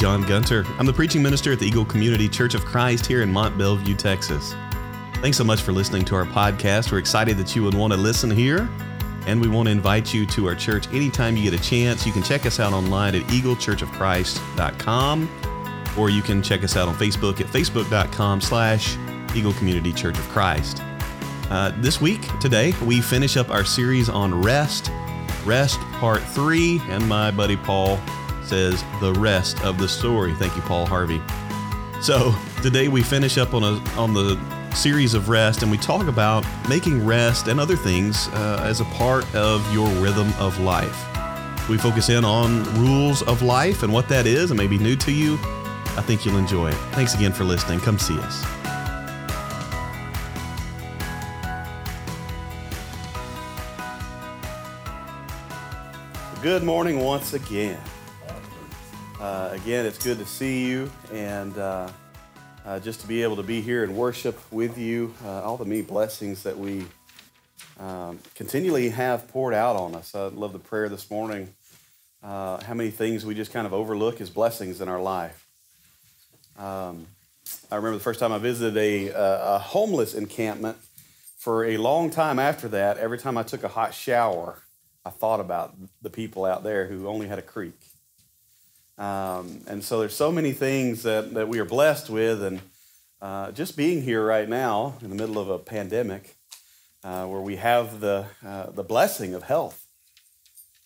John Gunter. I'm the preaching minister at the Eagle Community Church of Christ here in Mont Belvieu, Texas. Thanks so much for listening to our podcast. We're excited that you would want to listen here, and we want to invite you to our church anytime you get a chance. You can check us out online at eaglechurchofchrist.com, or you can check us out on Facebook at facebook.com slash Eagle Community Church of Christ. Uh, this week, today, we finish up our series on rest, rest part three, and my buddy Paul says the rest of the story. Thank you, Paul Harvey. So today we finish up on a on the series of rest, and we talk about making rest and other things uh, as a part of your rhythm of life. We focus in on rules of life and what that is, and maybe new to you. I think you'll enjoy it. Thanks again for listening. Come see us. Good morning once again. Uh, again, it's good to see you and uh, uh, just to be able to be here and worship with you. Uh, all the many blessings that we um, continually have poured out on us. I love the prayer this morning. Uh, how many things we just kind of overlook as blessings in our life. Um, I remember the first time I visited a, a homeless encampment. For a long time after that, every time I took a hot shower, I thought about the people out there who only had a creek um, and so there's so many things that, that we are blessed with. And uh, just being here right now in the middle of a pandemic uh, where we have the, uh, the blessing of health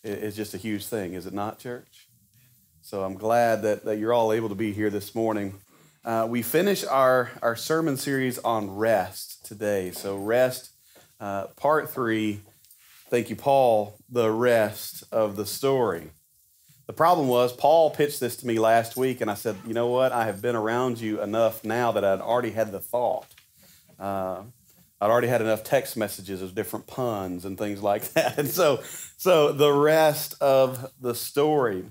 is just a huge thing, is it not, church? So I'm glad that, that you're all able to be here this morning. Uh, we finish our, our sermon series on rest today. So, rest, uh, part three. Thank you, Paul, the rest of the story. The problem was, Paul pitched this to me last week, and I said, You know what? I have been around you enough now that I'd already had the thought. Uh, I'd already had enough text messages of different puns and things like that. And so, so the rest of the story.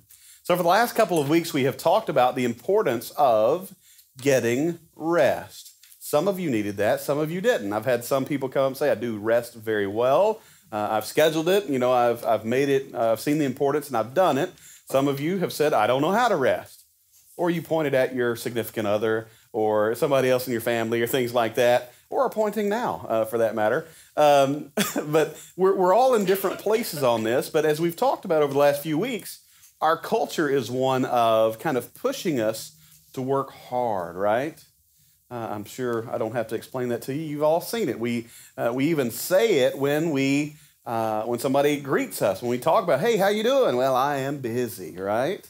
So, for the last couple of weeks, we have talked about the importance of getting rest. Some of you needed that, some of you didn't. I've had some people come and say, I do rest very well. Uh, I've scheduled it, you know, I've, I've made it, uh, I've seen the importance, and I've done it. Some of you have said, I don't know how to rest. Or you pointed at your significant other or somebody else in your family or things like that, or are pointing now uh, for that matter. Um, but we're, we're all in different places on this. But as we've talked about over the last few weeks, our culture is one of kind of pushing us to work hard, right? Uh, I'm sure I don't have to explain that to you. You've all seen it. We, uh, we even say it when we uh, when somebody greets us, when we talk about, hey, how you doing? Well, I am busy, right?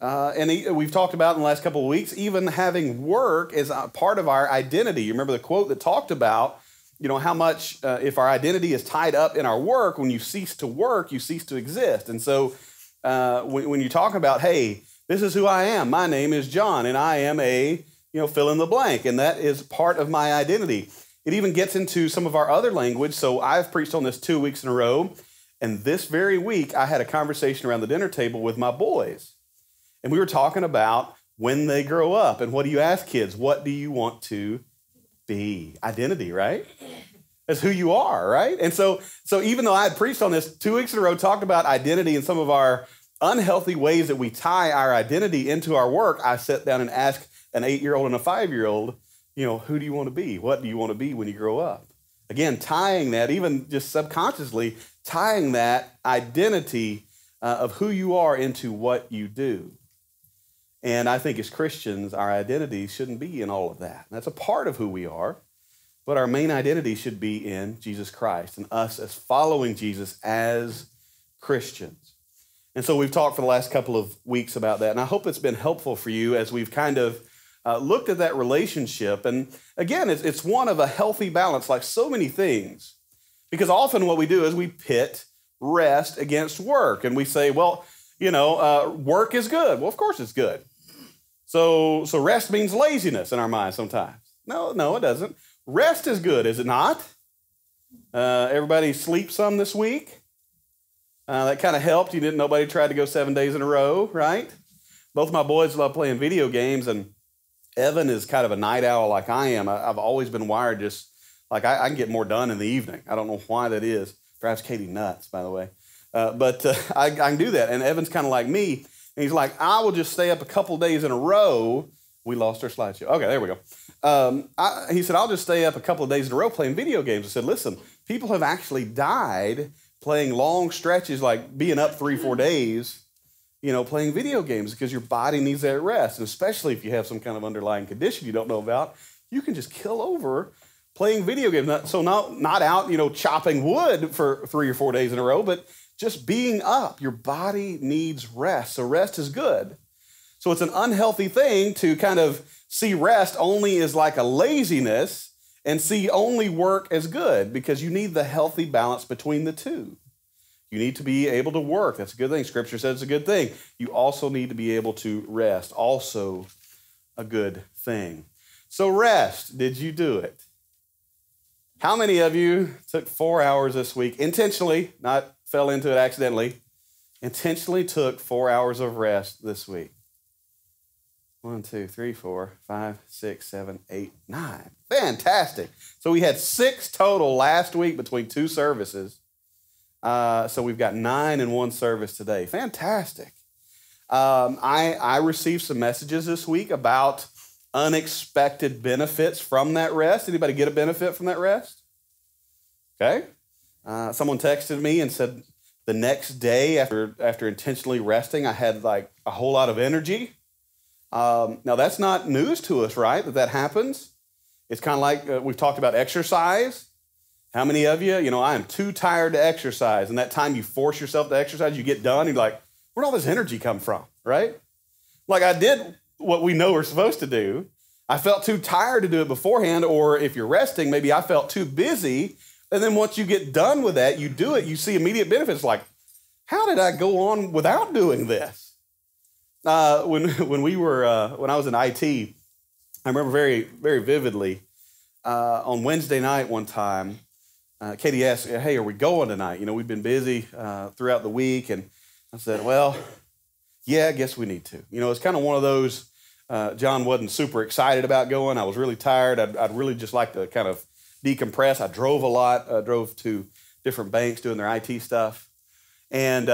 Uh, and he, we've talked about in the last couple of weeks, even having work is a part of our identity. You remember the quote that talked about, you know, how much uh, if our identity is tied up in our work, when you cease to work, you cease to exist. And so uh, when, when you talk about, hey, this is who I am. My name is John, and I am a, you know, fill in the blank, and that is part of my identity. It even gets into some of our other language. So I've preached on this two weeks in a row. And this very week, I had a conversation around the dinner table with my boys. And we were talking about when they grow up. And what do you ask kids? What do you want to be? Identity, right? That's who you are, right? And so, so even though I had preached on this two weeks in a row, talked about identity and some of our unhealthy ways that we tie our identity into our work, I sat down and asked an eight year old and a five year old, you know, who do you want to be? What do you want to be when you grow up? Again, tying that, even just subconsciously, tying that identity uh, of who you are into what you do. And I think as Christians, our identity shouldn't be in all of that. That's a part of who we are, but our main identity should be in Jesus Christ and us as following Jesus as Christians. And so we've talked for the last couple of weeks about that. And I hope it's been helpful for you as we've kind of uh, looked at that relationship. And again, it's, it's one of a healthy balance, like so many things. Because often what we do is we pit rest against work. And we say, well, you know, uh, work is good. Well, of course it's good. So, so rest means laziness in our minds sometimes. No, no, it doesn't. Rest is good, is it not? Uh, everybody sleep some this week. Uh, that kind of helped. You didn't. Nobody tried to go seven days in a row, right? Both my boys love playing video games, and Evan is kind of a night owl like I am. I, have always been wired just like I, I, can get more done in the evening. I don't know why that is. Perhaps Katie nuts, by the way. Uh, but uh, I, I, can do that. And Evan's kind of like me. And he's like, I will just stay up a couple days in a row. We lost our slideshow. Okay, there we go. Um, I, he said, I'll just stay up a couple of days in a row playing video games. I said, listen, people have actually died playing long stretches, like being up three, four days, you know, playing video games because your body needs that rest. And especially if you have some kind of underlying condition you don't know about, you can just kill over playing video games. So not, not out, you know, chopping wood for three or four days in a row, but just being up. Your body needs rest. So rest is good. So it's an unhealthy thing to kind of see rest only as like a laziness and see only work as good because you need the healthy balance between the two. You need to be able to work. That's a good thing. Scripture says it's a good thing. You also need to be able to rest. Also, a good thing. So, rest. Did you do it? How many of you took four hours this week intentionally, not fell into it accidentally, intentionally took four hours of rest this week? One, two, three, four, five, six, seven, eight, nine. Fantastic. So we had six total last week between two services. Uh, so we've got nine in one service today. Fantastic. Um, I, I received some messages this week about unexpected benefits from that rest. Anybody get a benefit from that rest? Okay. Uh, someone texted me and said the next day after after intentionally resting, I had like a whole lot of energy. Um, now, that's not news to us, right? That that happens. It's kind of like uh, we've talked about exercise. How many of you, you know, I am too tired to exercise. And that time you force yourself to exercise, you get done, and you're like, where'd all this energy come from, right? Like I did what we know we're supposed to do. I felt too tired to do it beforehand, or if you're resting, maybe I felt too busy. And then once you get done with that, you do it, you see immediate benefits like, how did I go on without doing this? Uh, when when we were uh, when I was in IT, I remember very very vividly uh, on Wednesday night one time. Uh, Katie asked, "Hey, are we going tonight?" You know, we've been busy uh, throughout the week, and I said, "Well, yeah, I guess we need to." You know, it's kind of one of those. Uh, John wasn't super excited about going. I was really tired. I'd, I'd, really just like to kind of decompress. I drove a lot. I drove to different banks doing their IT stuff, and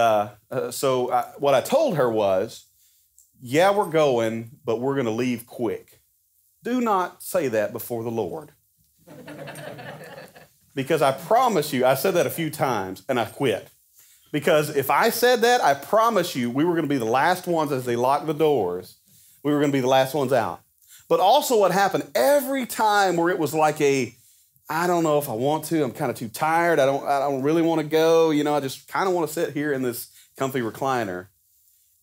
so I, what I told her was, yeah, we're going, but we're going to leave quick. Do not say that before the Lord. because I promise you, I said that a few times and I quit. Because if I said that, I promise you, we were going to be the last ones as they locked the doors. We were going to be the last ones out. But also, what happened every time where it was like a, I don't know if I want to. I'm kind of too tired. I don't. I don't really want to go. You know, I just kind of want to sit here in this comfy recliner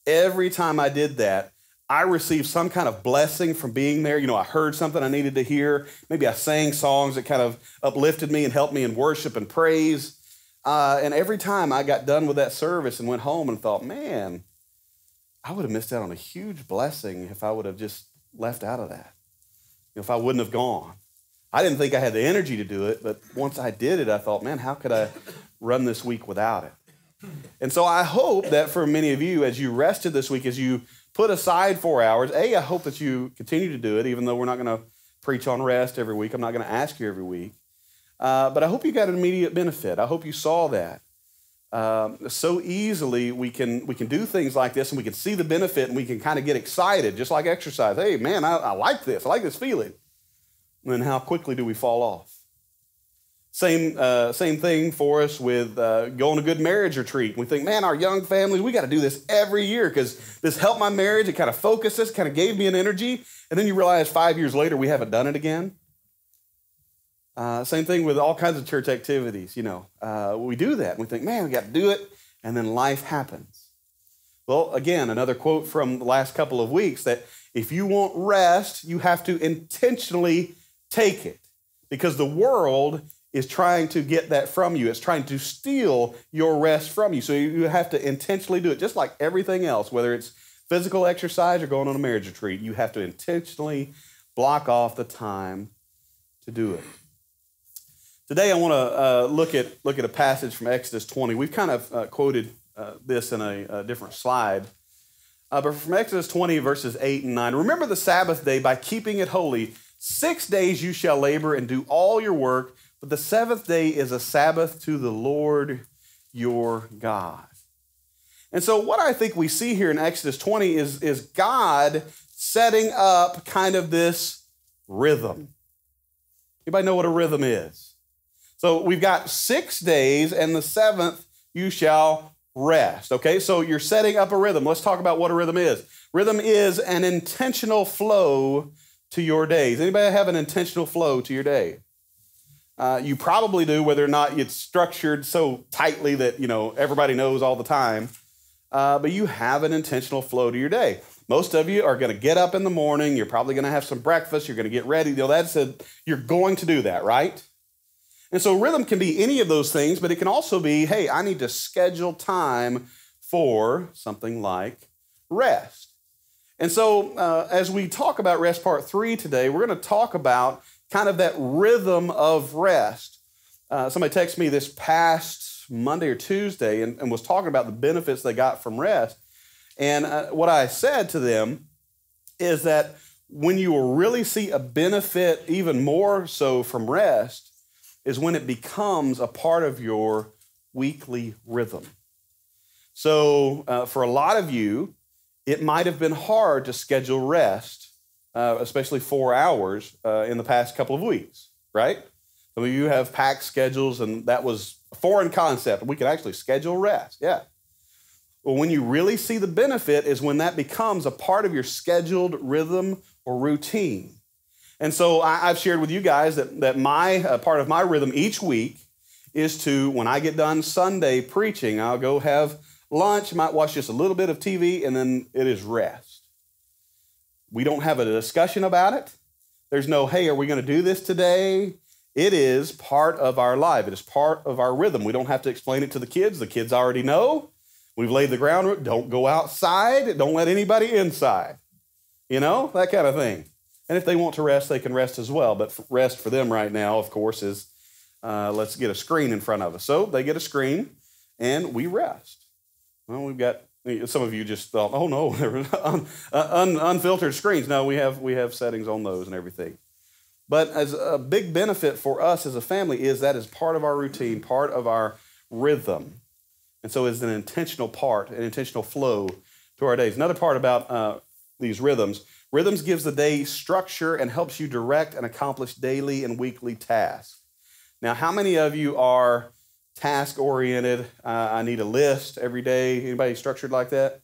every time I did that, I received some kind of blessing from being there. You know, I heard something I needed to hear. Maybe I sang songs that kind of uplifted me and helped me in worship and praise. Uh, and every time I got done with that service and went home and thought, man, I would have missed out on a huge blessing if I would have just left out of that. You know, if I wouldn't have gone. I didn't think I had the energy to do it, but once I did it, I thought, man, how could I run this week without it? And so I hope that for many of you, as you rested this week, as you put aside four hours, A, I hope that you continue to do it, even though we're not going to preach on rest every week. I'm not going to ask you every week. Uh, but I hope you got an immediate benefit. I hope you saw that. Um, so easily we can we can do things like this and we can see the benefit and we can kind of get excited, just like exercise. Hey, man, I, I like this. I like this feeling. And then how quickly do we fall off? Same, uh, same thing for us with uh, going to good marriage retreat. We think, man, our young families, we got to do this every year because this helped my marriage. It kind of focused us, kind of gave me an energy. And then you realize five years later, we haven't done it again. Uh, same thing with all kinds of church activities. You know, uh, we do that. and We think, man, we got to do it. And then life happens. Well, again, another quote from the last couple of weeks that if you want rest, you have to intentionally take it because the world is trying to get that from you. It's trying to steal your rest from you. So you have to intentionally do it, just like everything else, whether it's physical exercise or going on a marriage retreat. You have to intentionally block off the time to do it. Today, I want to uh, look at look at a passage from Exodus 20. We've kind of uh, quoted uh, this in a, a different slide. Uh, but from Exodus 20, verses 8 and 9, remember the Sabbath day by keeping it holy. Six days you shall labor and do all your work, but the seventh day is a Sabbath to the Lord your God. And so, what I think we see here in Exodus 20 is, is God setting up kind of this rhythm. Anybody know what a rhythm is? So, we've got six days, and the seventh you shall rest. Okay, so you're setting up a rhythm. Let's talk about what a rhythm is. Rhythm is an intentional flow to your days. Anybody have an intentional flow to your day? Uh, you probably do, whether or not it's structured so tightly that you know everybody knows all the time. Uh, but you have an intentional flow to your day. Most of you are going to get up in the morning. You're probably going to have some breakfast. You're going to get ready. You know, that's a, you're going to do that, right? And so rhythm can be any of those things, but it can also be, hey, I need to schedule time for something like rest. And so, uh, as we talk about rest part three today, we're going to talk about kind of that rhythm of rest. Uh, somebody texted me this past Monday or Tuesday and, and, was talking about the benefits they got from rest. And uh, what I said to them is that when you will really see a benefit, even more so from rest, is when it becomes a part of your weekly rhythm. So, uh, for a lot of you, it might have been hard to schedule rest, uh, especially four hours uh, in the past couple of weeks, right? Of you have packed schedules, and that was a foreign concept. We could actually schedule rest, yeah. Well, when you really see the benefit is when that becomes a part of your scheduled rhythm or routine. And so I, have shared with you guys that, that my uh, part of my rhythm each week is to, when I get done Sunday preaching, I'll go have lunch, might watch just a little bit of TV, and then it is rest. We don't have a discussion about it. There's no, hey, are we going to do this today? It is part of our life. It is part of our rhythm. We don't have to explain it to the kids. The kids already know. We've laid the groundwork. Don't go outside. Don't let anybody inside. You know, that kind of thing. And if they want to rest, they can rest as well. But rest for them right now, of course, is uh, let's get a screen in front of us. So they get a screen and we rest. Well, we've got some of you just thought, oh no, un, un, unfiltered screens. No, we have we have settings on those and everything. But as a big benefit for us as a family is that is part of our routine, part of our rhythm, and so it's an intentional part, an intentional flow to our days. Another part about uh, these rhythms: rhythms gives the day structure and helps you direct and accomplish daily and weekly tasks. Now, how many of you are task oriented. Uh, I need a list every day. Anybody structured like that?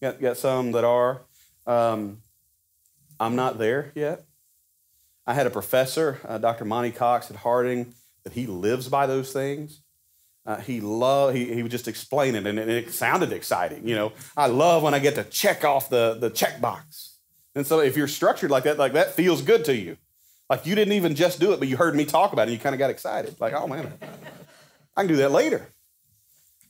Got, got some that are. Um, I'm not there yet. I had a professor, uh, Dr. Monte Cox at Harding, that he lives by those things. Uh, he loved, he, he would just explain it, and it, it sounded exciting. You know, I love when I get to check off the, the check box. And so if you're structured like that, like that feels good to you. Like you didn't even just do it, but you heard me talk about it and you kind of got excited. Like, oh man, I can do that later.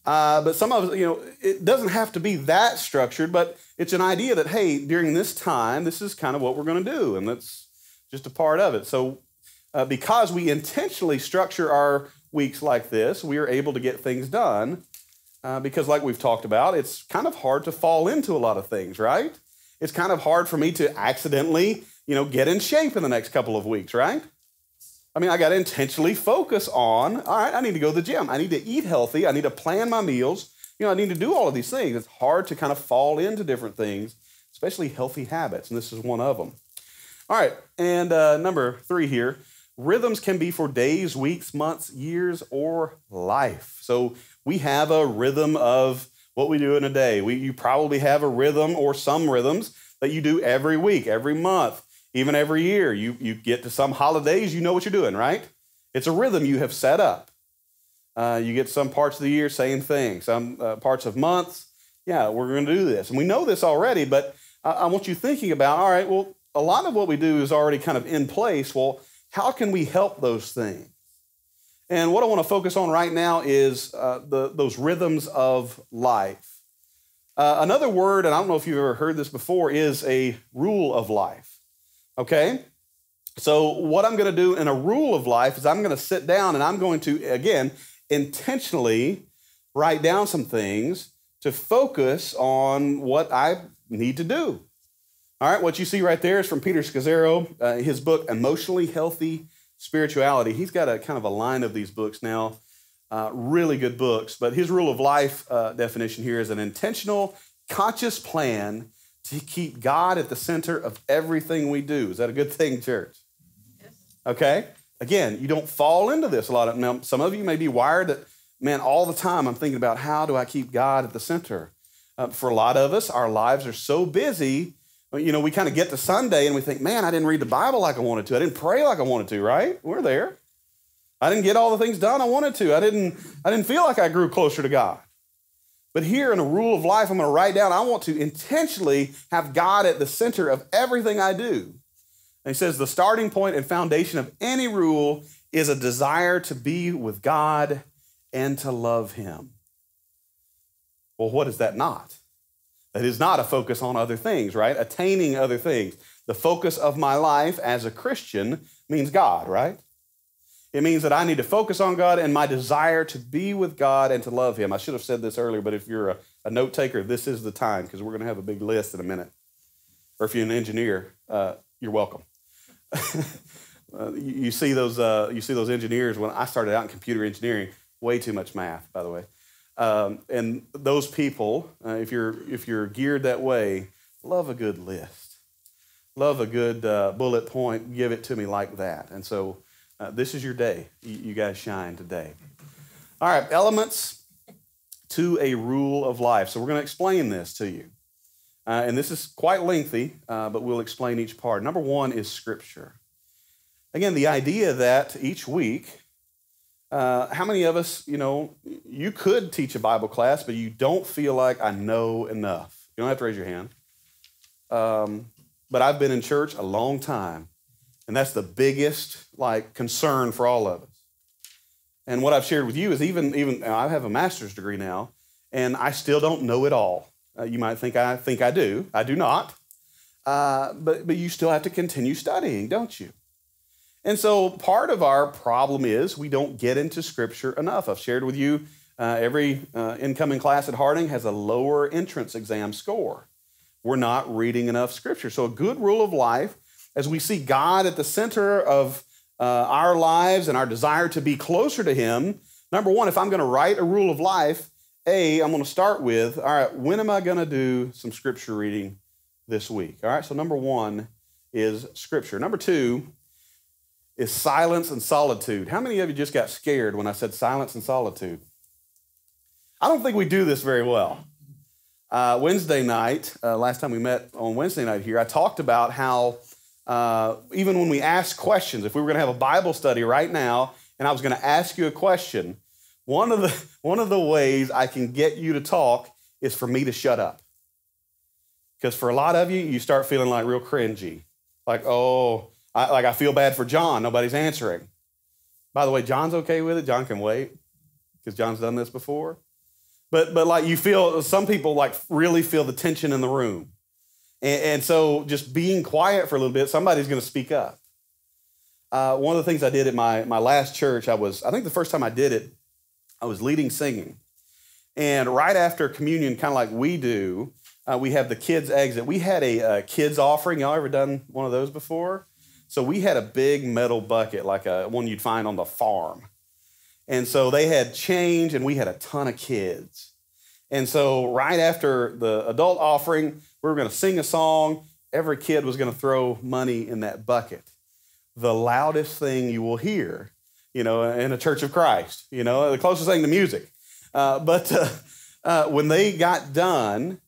Uh, but some of us, you know, it doesn't have to be that structured, but it's an idea that, hey, during this time, this is kind of what we're going to do, and that's just a part of it. So, uh, because we intentionally structure our weeks like this, we are able to get things done. Uh, because, like we've talked about, it's kind of hard to fall into a lot of things, right? It's kind of hard for me to accidentally, you know, get in shape in the next couple of weeks, right? I mean, I got to intentionally focus on, all right, I need to go to the gym. I need to eat healthy. I need to plan my meals. You know, I need to do all of these things. It's hard to kind of fall into different things, especially healthy habits, and this is one of them. All right, and uh, number three here rhythms can be for days, weeks, months, years, or life. So we have a rhythm of what we do in a day. We, you probably have a rhythm or some rhythms that you do every week, every month, even every year, you, you get to some holidays, you know what you're doing, right? It's a rhythm you have set up. Uh, you get some parts of the year, same thing. Some uh, parts of months, yeah, we're going to do this. And we know this already, but I, I want you thinking about all right, well, a lot of what we do is already kind of in place. Well, how can we help those things? And what I want to focus on right now is uh, the, those rhythms of life. Uh, another word, and I don't know if you've ever heard this before, is a rule of life. Okay? So, what I'm going to do in a rule of life is I'm going to sit down and I'm going to, again, intentionally write down some things to focus on what I need to do. All right, what you see right there is from Peter Scazzero, uh, his book, Emotionally Healthy Spirituality. He's got a kind of a line of these books now. Uh, really good books. But his rule of life uh, definition here is an intentional, conscious plan to keep God at the center of everything we do. Is that a good thing, church? Yes. Okay. Again, you don't fall into this a lot of now. Some of you may be wired that, man, all the time I'm thinking about how do I keep God at the center. Uh, for a lot of us, our lives are so busy. You know, we kind of get to Sunday and we think, man, I didn't read the Bible like I wanted to. I didn't pray like I wanted to. Right? We're there. I didn't get all the things done I wanted to. I didn't. I didn't feel like I grew closer to God. But here in a rule of life, I'm going to write down, I want to intentionally have God at the center of everything I do. And he says the starting point and foundation of any rule is a desire to be with God and to love Him. Well, what is that not? That is not a focus on other things, right? Attaining other things. The focus of my life as a Christian means God, right? It means that I need to focus on God and my desire to be with God and to love Him. I should have said this earlier, but if you're a, a note taker, this is the time because we're going to have a big list in a minute. Or if you're an engineer, uh, you're welcome. uh, you, you, see those, uh, you see those engineers. When I started out in computer engineering, way too much math, by the way. Um, and those people, uh, if you're if you're geared that way, love a good list, love a good uh, bullet point. Give it to me like that. And so uh, this is your day. You, you guys shine today. All right, elements to a rule of life. So we're going to explain this to you. Uh, and this is quite lengthy, uh, but we'll explain each part. Number one is Scripture. Again, the idea that each week, uh, how many of us, you know, you could teach a Bible class, but you don't feel like I know enough? You don't have to raise your hand. Um, but I've been in church a long time, and that's the biggest like concern for all of us. And what I've shared with you is even even I have a master's degree now, and I still don't know it all. Uh, you might think I think I do. I do not. Uh, but but you still have to continue studying, don't you? And so part of our problem is we don't get into Scripture enough. I've shared with you uh, every uh, incoming class at Harding has a lower entrance exam score. We're not reading enough Scripture. So a good rule of life as we see God at the center of uh, our lives and our desire to be closer to Him, number one, if I'm going to write a rule of life, A, I'm going to start with, all right, when am I going to do some scripture reading this week? All right, so number one is scripture. Number two is silence and solitude. How many of you just got scared when I said silence and solitude? I don't think we do this very well. Uh, Wednesday night, uh, last time we met on Wednesday night here, I talked about how uh, even when we ask questions, if we were going to have a Bible study right now and I was going to ask you a question, one of, the, one of the ways I can get you to talk is for me to shut up. Because for a lot of you, you start feeling like real cringy. Like, oh, I, like I feel bad for John. Nobody's answering. By the way, John's okay with it. John can wait because John's done this before. But, but like you feel, some people like really feel the tension in the room. And, and so just being quiet for a little bit, somebody's going to speak up. Uh, one of the things I did at my, my last church, I was, I think the first time I did it, I was leading singing. And right after communion, kind of like we do, uh, we have the kids' exit. We had a, a kids' offering. Y'all ever done one of those before? So we had a big metal bucket, like a one you'd find on the farm. And so they had change, and we had a ton of kids. And so right after the adult offering, we were going to sing a song. Every kid was going to throw money in that bucket. The loudest thing you will hear, you know, in a church of Christ, you know, the closest thing to music. Uh, but uh, uh, when they got done,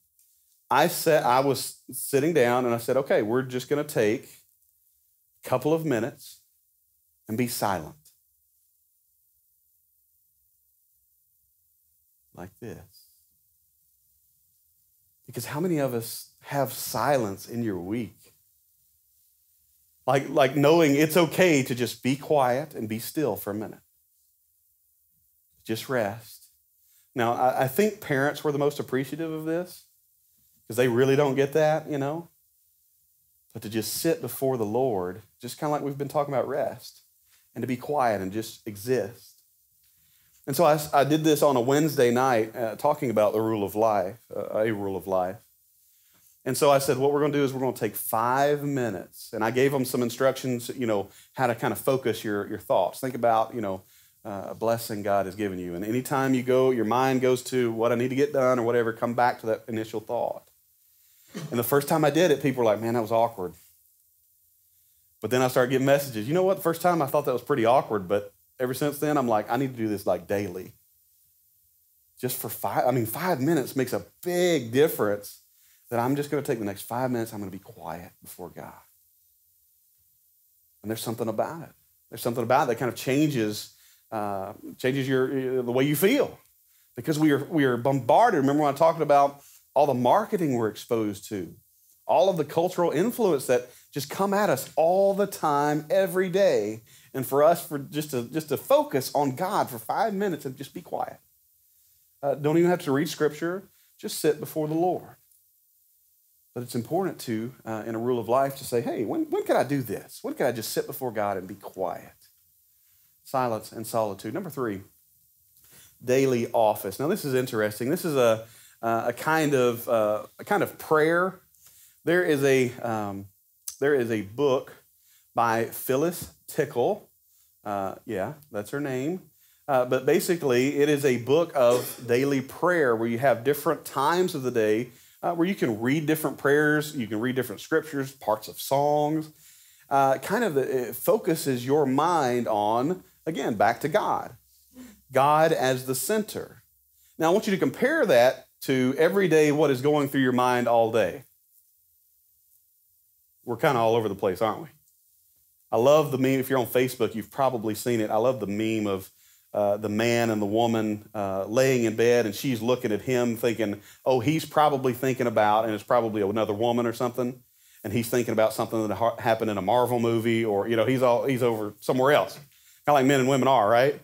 I said I was sitting down and I said, "Okay, we're just going to take a couple of minutes and be silent, like this." Because how many of us have silence in your week? Like, like knowing it's okay to just be quiet and be still for a minute. Just rest. Now, I, I think parents were the most appreciative of this because they really don't get that, you know? But to just sit before the Lord, just kind of like we've been talking about rest, and to be quiet and just exist. And so I, I did this on a Wednesday night uh, talking about the rule of life, uh, a rule of life. And so I said, what we're going to do is we're going to take five minutes. And I gave them some instructions, you know, how to kind of focus your, your thoughts. Think about, you know, uh, a blessing God has given you. And anytime you go, your mind goes to what I need to get done or whatever, come back to that initial thought. And the first time I did it, people were like, man, that was awkward. But then I started getting messages. You know what? The first time I thought that was pretty awkward, but ever since then, I'm like, I need to do this like daily. Just for five, I mean, five minutes makes a big difference that I'm just going to take the next five minutes, I'm going to be quiet before God. And there's something about it. There's something about it that kind of changes, uh, changes your, the way you feel. Because we are, we are bombarded. Remember when I talked about all the marketing we're exposed to, all of the cultural influence that just come at us all the time, every day. And for us, for just to just to focus on God for five minutes and just be quiet. Uh, don't even have to read scripture. Just sit before the Lord. But it's important to, uh, in a rule of life, to say, hey, when, when can I do this? When can I just sit before God and be quiet? Silence and solitude. Number three, daily office. Now, this is interesting. This is a, uh, a kind of uh, a kind of prayer. There is a um, there is a book by Phyllis Tickle. Uh, yeah, that's her name. Uh, but basically, it is a book of daily prayer where you have different times of the day uh, where you can read different prayers, you can read different scriptures, parts of songs. Uh, kind of it focuses your mind on, again, back to God. God as the center. Now, I want you to compare that to every day what is going through your mind all day. We're kind of all over the place, aren't we? I love the meme. If you're on Facebook, you've probably seen it. I love the meme of uh, the man and the woman uh, laying in bed, and she's looking at him, thinking, "Oh, he's probably thinking about," and it's probably another woman or something, and he's thinking about something that ha- happened in a Marvel movie, or you know, he's all he's over somewhere else, kind of like men and women are, right?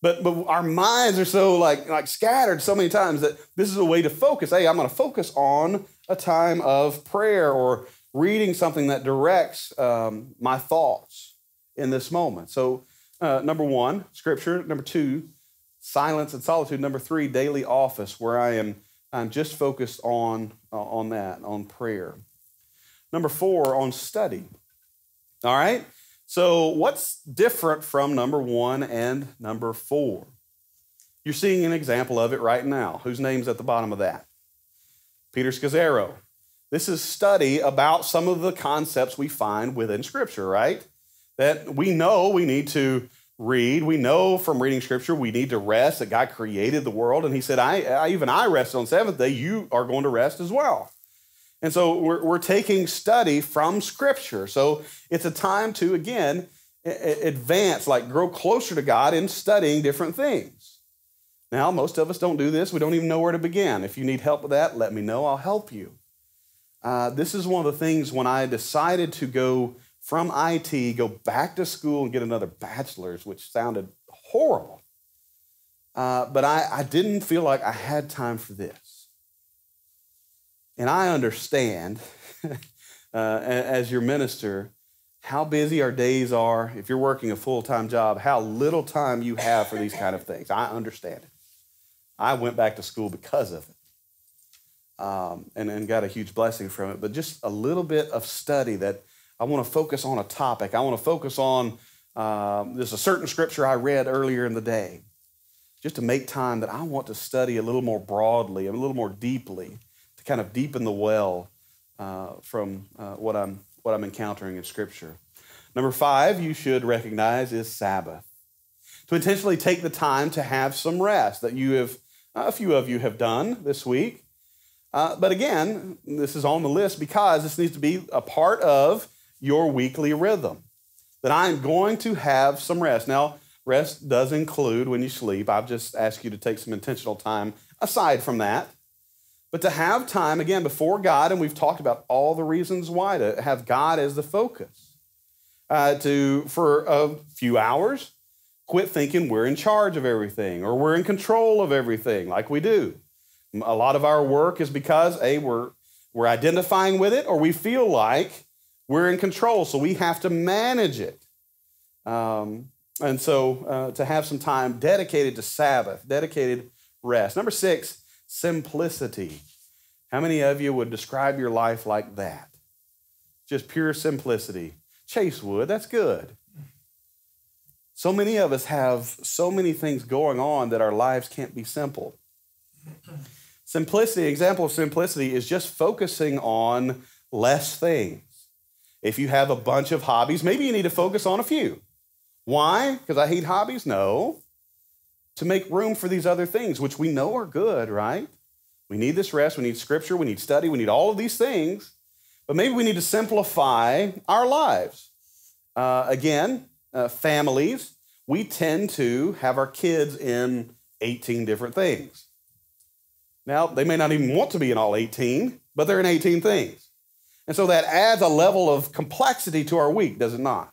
But but our minds are so like like scattered so many times that this is a way to focus. Hey, I'm going to focus on a time of prayer or reading something that directs um, my thoughts in this moment. So uh, number one, scripture. Number two, silence and solitude. Number three, daily office, where I am I'm just focused on, uh, on that, on prayer. Number four, on study. All right? So, what's different from number one and number four? You're seeing an example of it right now. Whose name's at the bottom of that? Peter Scazzero. This is study about some of the concepts we find within Scripture, right? that we know we need to read. We know from reading scripture we need to rest, that God created the world. And he said, I, I even I rested on seventh day, you are going to rest as well. And so we're, we're taking study from scripture. So it's a time to, again, advance, like grow closer to God in studying different things. Now, most of us don't do this. We don't even know where to begin. If you need help with that, let me know. I'll help you. Uh, this is one of the things when I decided to go from IT, go back to school and get another bachelor's, which sounded horrible. Uh, but I, I didn't feel like I had time for this. And I understand, uh, as your minister, how busy our days are. If you're working a full time job, how little time you have for these kind of things. I understand it. I went back to school because of it um, and, and got a huge blessing from it. But just a little bit of study that I want to focus on a topic. I want to focus on uh, there's a certain scripture I read earlier in the day, just to make time that I want to study a little more broadly, a little more deeply, to kind of deepen the well uh, from uh, what I'm what I'm encountering in Scripture. Number five, you should recognize is Sabbath. To intentionally take the time to have some rest that you have, a few of you have done this week. Uh, but again, this is on the list because this needs to be a part of your weekly rhythm. That I'm going to have some rest. Now, rest does include when you sleep. I've just asked you to take some intentional time aside from that. But to have time, again, before God, and we've talked about all the reasons why, to have God as the focus. Uh, to, for a few hours, quit thinking we're in charge of everything or we're in control of everything like we do. A lot of our work is because, A, we're, we're identifying with it or we feel like we're in control, so we have to manage it. Um, and so uh, to have some time dedicated to Sabbath, dedicated rest. Number six, simplicity. How many of you would describe your life like that? Just pure simplicity. Chase would, that's good. So many of us have so many things going on that our lives can't be simple. Simplicity, example of simplicity is just focusing on less things. If you have a bunch of hobbies, maybe you need to focus on a few. Why? Because I hate hobbies? No. To make room for these other things, which we know are good, right? We need this rest, we need scripture, we need study, we need all of these things. But maybe we need to simplify our lives. Uh, again, uh, families, we tend to have our kids in 18 different things. Now, they may not even want to be in all 18, but they're in 18 things. And so that adds a level of complexity to our week, does it not?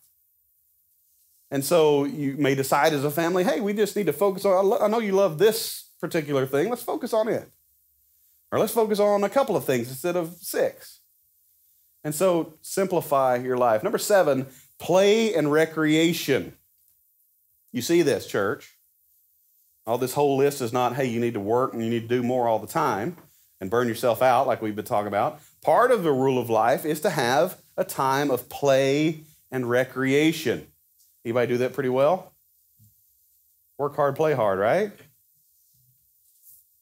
And so you may decide as a family, hey, we just need to focus on, I know you love this particular thing, let's focus on it. Or let's focus on a couple of things instead of six. And so simplify your life. Number seven, play and recreation. You see this, church. All this whole list is not, hey, you need to work and you need to do more all the time and burn yourself out, like we've been talking about. Part of the rule of life is to have a time of play and recreation. Anybody do that pretty well? Work hard, play hard, right?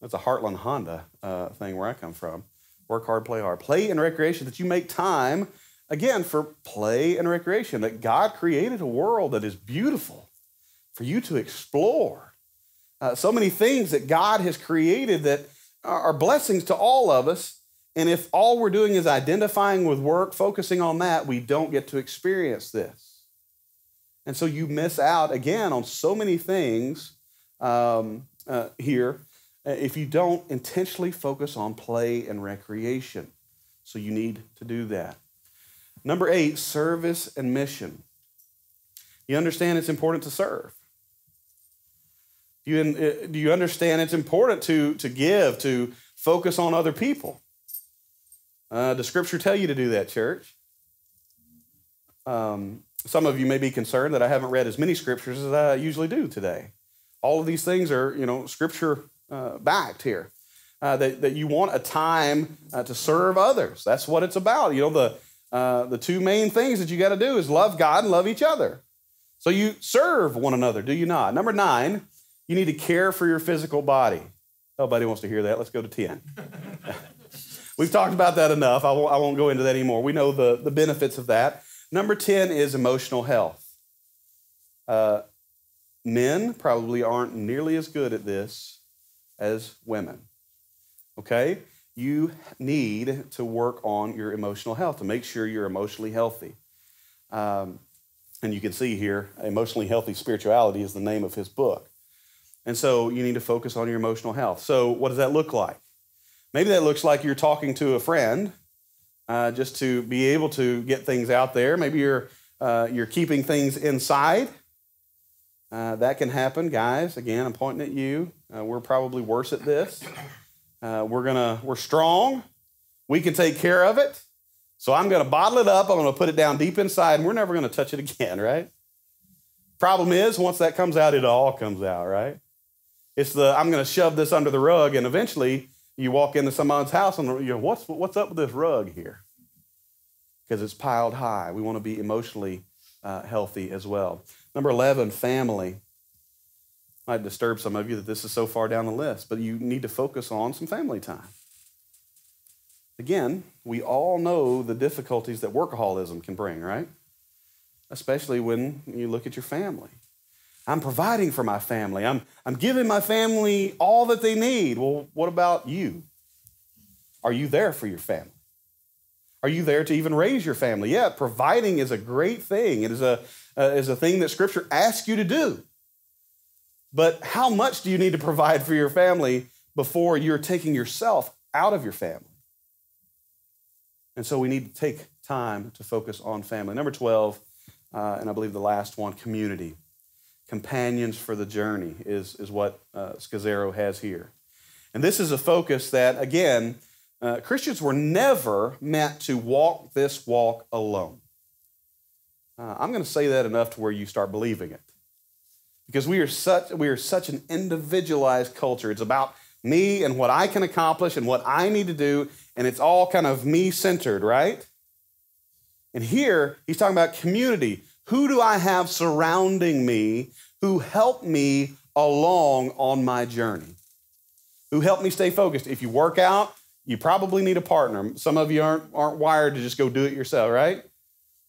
That's a Heartland Honda uh, thing where I come from. Work hard, play hard. Play and recreation, that you make time, again, for play and recreation, that God created a world that is beautiful for you to explore. Uh, so many things that God has created that are blessings to all of us. And if all we're doing is identifying with work, focusing on that, we don't get to experience this. And so you miss out again on so many things um, uh, here uh, if you don't intentionally focus on play and recreation. So you need to do that. Number eight, service and mission. You understand it's important to serve. You, uh, do you understand it's important to, to give, to focus on other people? Uh, does Scripture tell you to do that, church? Um, some of you may be concerned that I haven't read as many scriptures as I usually do today. All of these things are, you know, Scripture uh, backed here. Uh, that, that you want a time uh, to serve others. That's what it's about. You know, the, uh, the two main things that you got to do is love God and love each other. So you serve one another, do you not? Number nine, you need to care for your physical body. Nobody wants to hear that. Let's go to 10. We've talked about that enough. I won't, I won't go into that anymore. We know the, the benefits of that. Number 10 is emotional health. Uh, men probably aren't nearly as good at this as women. Okay? You need to work on your emotional health to make sure you're emotionally healthy. Um, and you can see here, Emotionally Healthy Spirituality is the name of his book. And so you need to focus on your emotional health. So, what does that look like? Maybe that looks like you're talking to a friend uh, just to be able to get things out there. Maybe you're, uh, you're keeping things inside. Uh, that can happen, guys. Again, I'm pointing at you. Uh, we're probably worse at this. Uh, we're gonna we're strong. We can take care of it. So I'm gonna bottle it up. I'm gonna put it down deep inside, and we're never gonna touch it again, right? Problem is, once that comes out, it all comes out, right? It's the I'm gonna shove this under the rug, and eventually you walk into someone's house and you know what's what's up with this rug here? Because it's piled high. We want to be emotionally uh, healthy as well. Number 11, family. Might disturb some of you that this is so far down the list, but you need to focus on some family time. Again, we all know the difficulties that workaholism can bring, right? Especially when you look at your family. I'm providing for my family. I'm, I'm giving my family all that they need. Well, what about you? Are you there for your family? Are you there to even raise your family? Yeah, providing is a great thing. It is a, uh, is a thing that Scripture asks you to do. But how much do you need to provide for your family before you're taking yourself out of your family? And so we need to take time to focus on family. Number 12, uh, and I believe the last one, community. Companions for the journey is, is what uh, Scazzero has here. And this is a focus that, again, uh, Christians were never meant to walk this walk alone. Uh, I'm going to say that enough to where you start believing it. Because we are such we are such an individualized culture. It's about me and what I can accomplish and what I need to do, and it's all kind of me centered, right? And here he's talking about community. Who do I have surrounding me who help me along on my journey? Who help me stay focused? If you work out, you probably need a partner. Some of you aren't, aren't wired to just go do it yourself, right?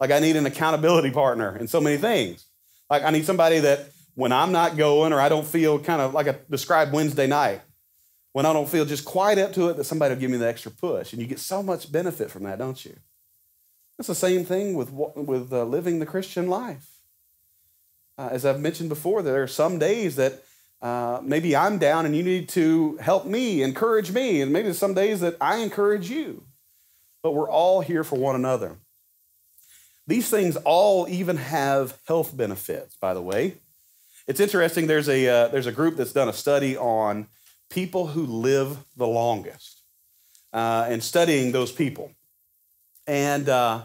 Like I need an accountability partner in so many things. Like I need somebody that when I'm not going or I don't feel kind of like I described Wednesday night, when I don't feel just quite up to it, that somebody will give me the extra push. And you get so much benefit from that, don't you? It's the same thing with, with uh, living the Christian life. Uh, as I've mentioned before, there are some days that uh, maybe I'm down and you need to help me, encourage me, and maybe some days that I encourage you. But we're all here for one another. These things all even have health benefits, by the way. It's interesting, there's a, uh, there's a group that's done a study on people who live the longest uh, and studying those people. And uh,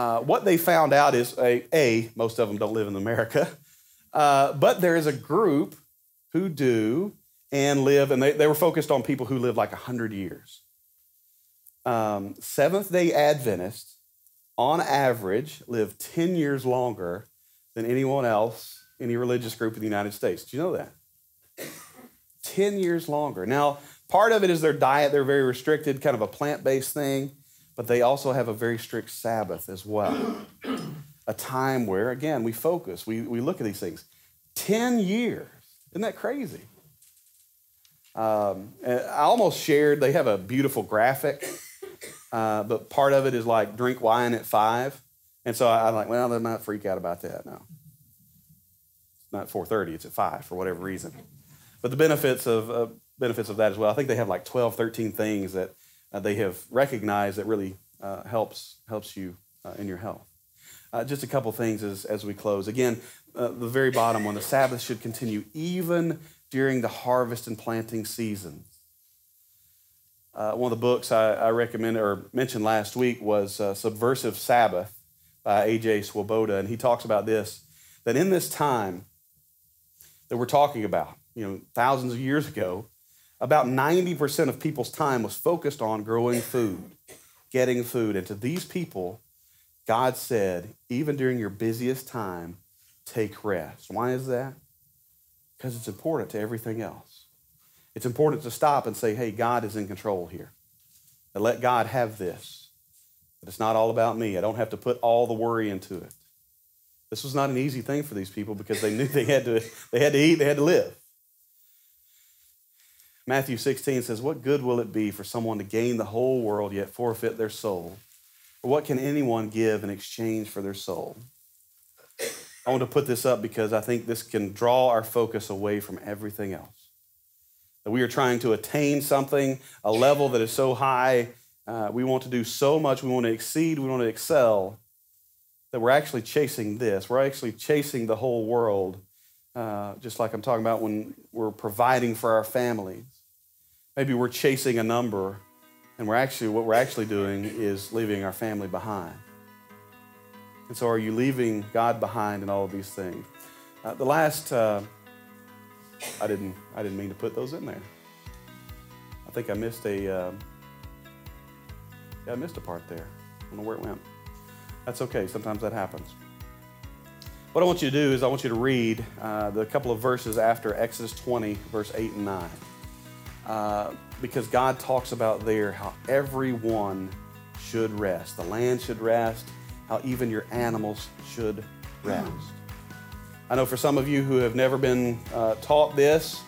uh, what they found out is a, a, most of them don't live in America, uh, but there is a group who do and live, and they, they were focused on people who live like 100 years. Um, Seventh day Adventists, on average, live 10 years longer than anyone else, any religious group in the United States. Do you know that? 10 years longer. Now, part of it is their diet, they're very restricted, kind of a plant based thing, but they also have a very strict Sabbath as well. a time where, again, we focus, we, we look at these things. 10 years. Isn't that crazy? Um, I almost shared, they have a beautiful graphic, uh, but part of it is like drink wine at five. And so I'm like, well, they might freak out about that. No. It's not 4.30, it's at 5 for whatever reason. But the benefits of, uh, benefits of that as well, I think they have like 12, 13 things that uh, they have recognized that really uh, helps, helps you uh, in your health. Uh, just a couple things as, as we close. Again, uh, the very bottom one the Sabbath should continue even during the harvest and planting season. One of the books I, I, recommended or mentioned last week was Subversive Sabbath by A.J. Swoboda, and he talks about this that in this time that we're talking about, you know, thousands of years ago, about 90% of people's time was focused on growing food, getting food. And to these people, God said, even during your busiest time, take rest. Why is that? Because it's important to everything else. It's important to stop and say, hey, God is in control here. And let God have this. But it's not all about me. I don't have to put all the worry into it. This was not an easy thing for these people because they knew they had to, they had to eat, they had to live. Matthew 16 says, What good will it be for someone to gain the whole world yet forfeit their soul? Or what can anyone give in exchange for their soul? I want to put this up because I think this can draw our focus away from everything else. That we are trying to attain something, a level that is so high, uh, we want to do so much, we want to exceed, we want to excel, that we're actually chasing this. We're actually chasing the whole world, uh, just like I'm talking about when we're providing for our families. Maybe we're chasing a number, and we're actually, what we're actually doing is leaving our family behind. And so, are you leaving God behind in all of these things? Uh, the last, uh, I didn't, I didn't mean to put those in there. I think I missed a, uh, yeah, I missed a part there. I don't know where it went. That's okay. Sometimes that happens. What I want you to do is I want you to read uh, the couple of verses after Exodus 20, verse 8 and 9. Uh, because God talks about there how everyone should rest. The land should rest, how even your animals should rest. I know for some of you who have never been uh, taught this,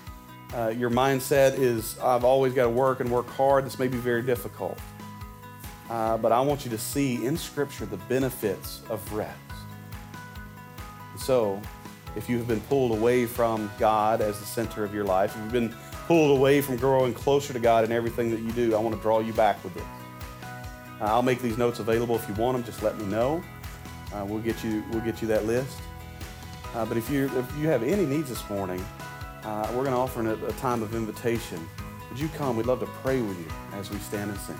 uh, your mindset is, I've always got to work and work hard. This may be very difficult. Uh, but I want you to see in Scripture the benefits of rest. So, if you have been pulled away from God as the center of your life, if you've been pulled away from growing closer to God in everything that you do, I want to draw you back with this. Uh, I'll make these notes available if you want them. Just let me know. Uh, we'll get you we'll get you that list. Uh, but if you if you have any needs this morning, uh, we're going to offer a, a time of invitation. Would you come? We'd love to pray with you as we stand and sing.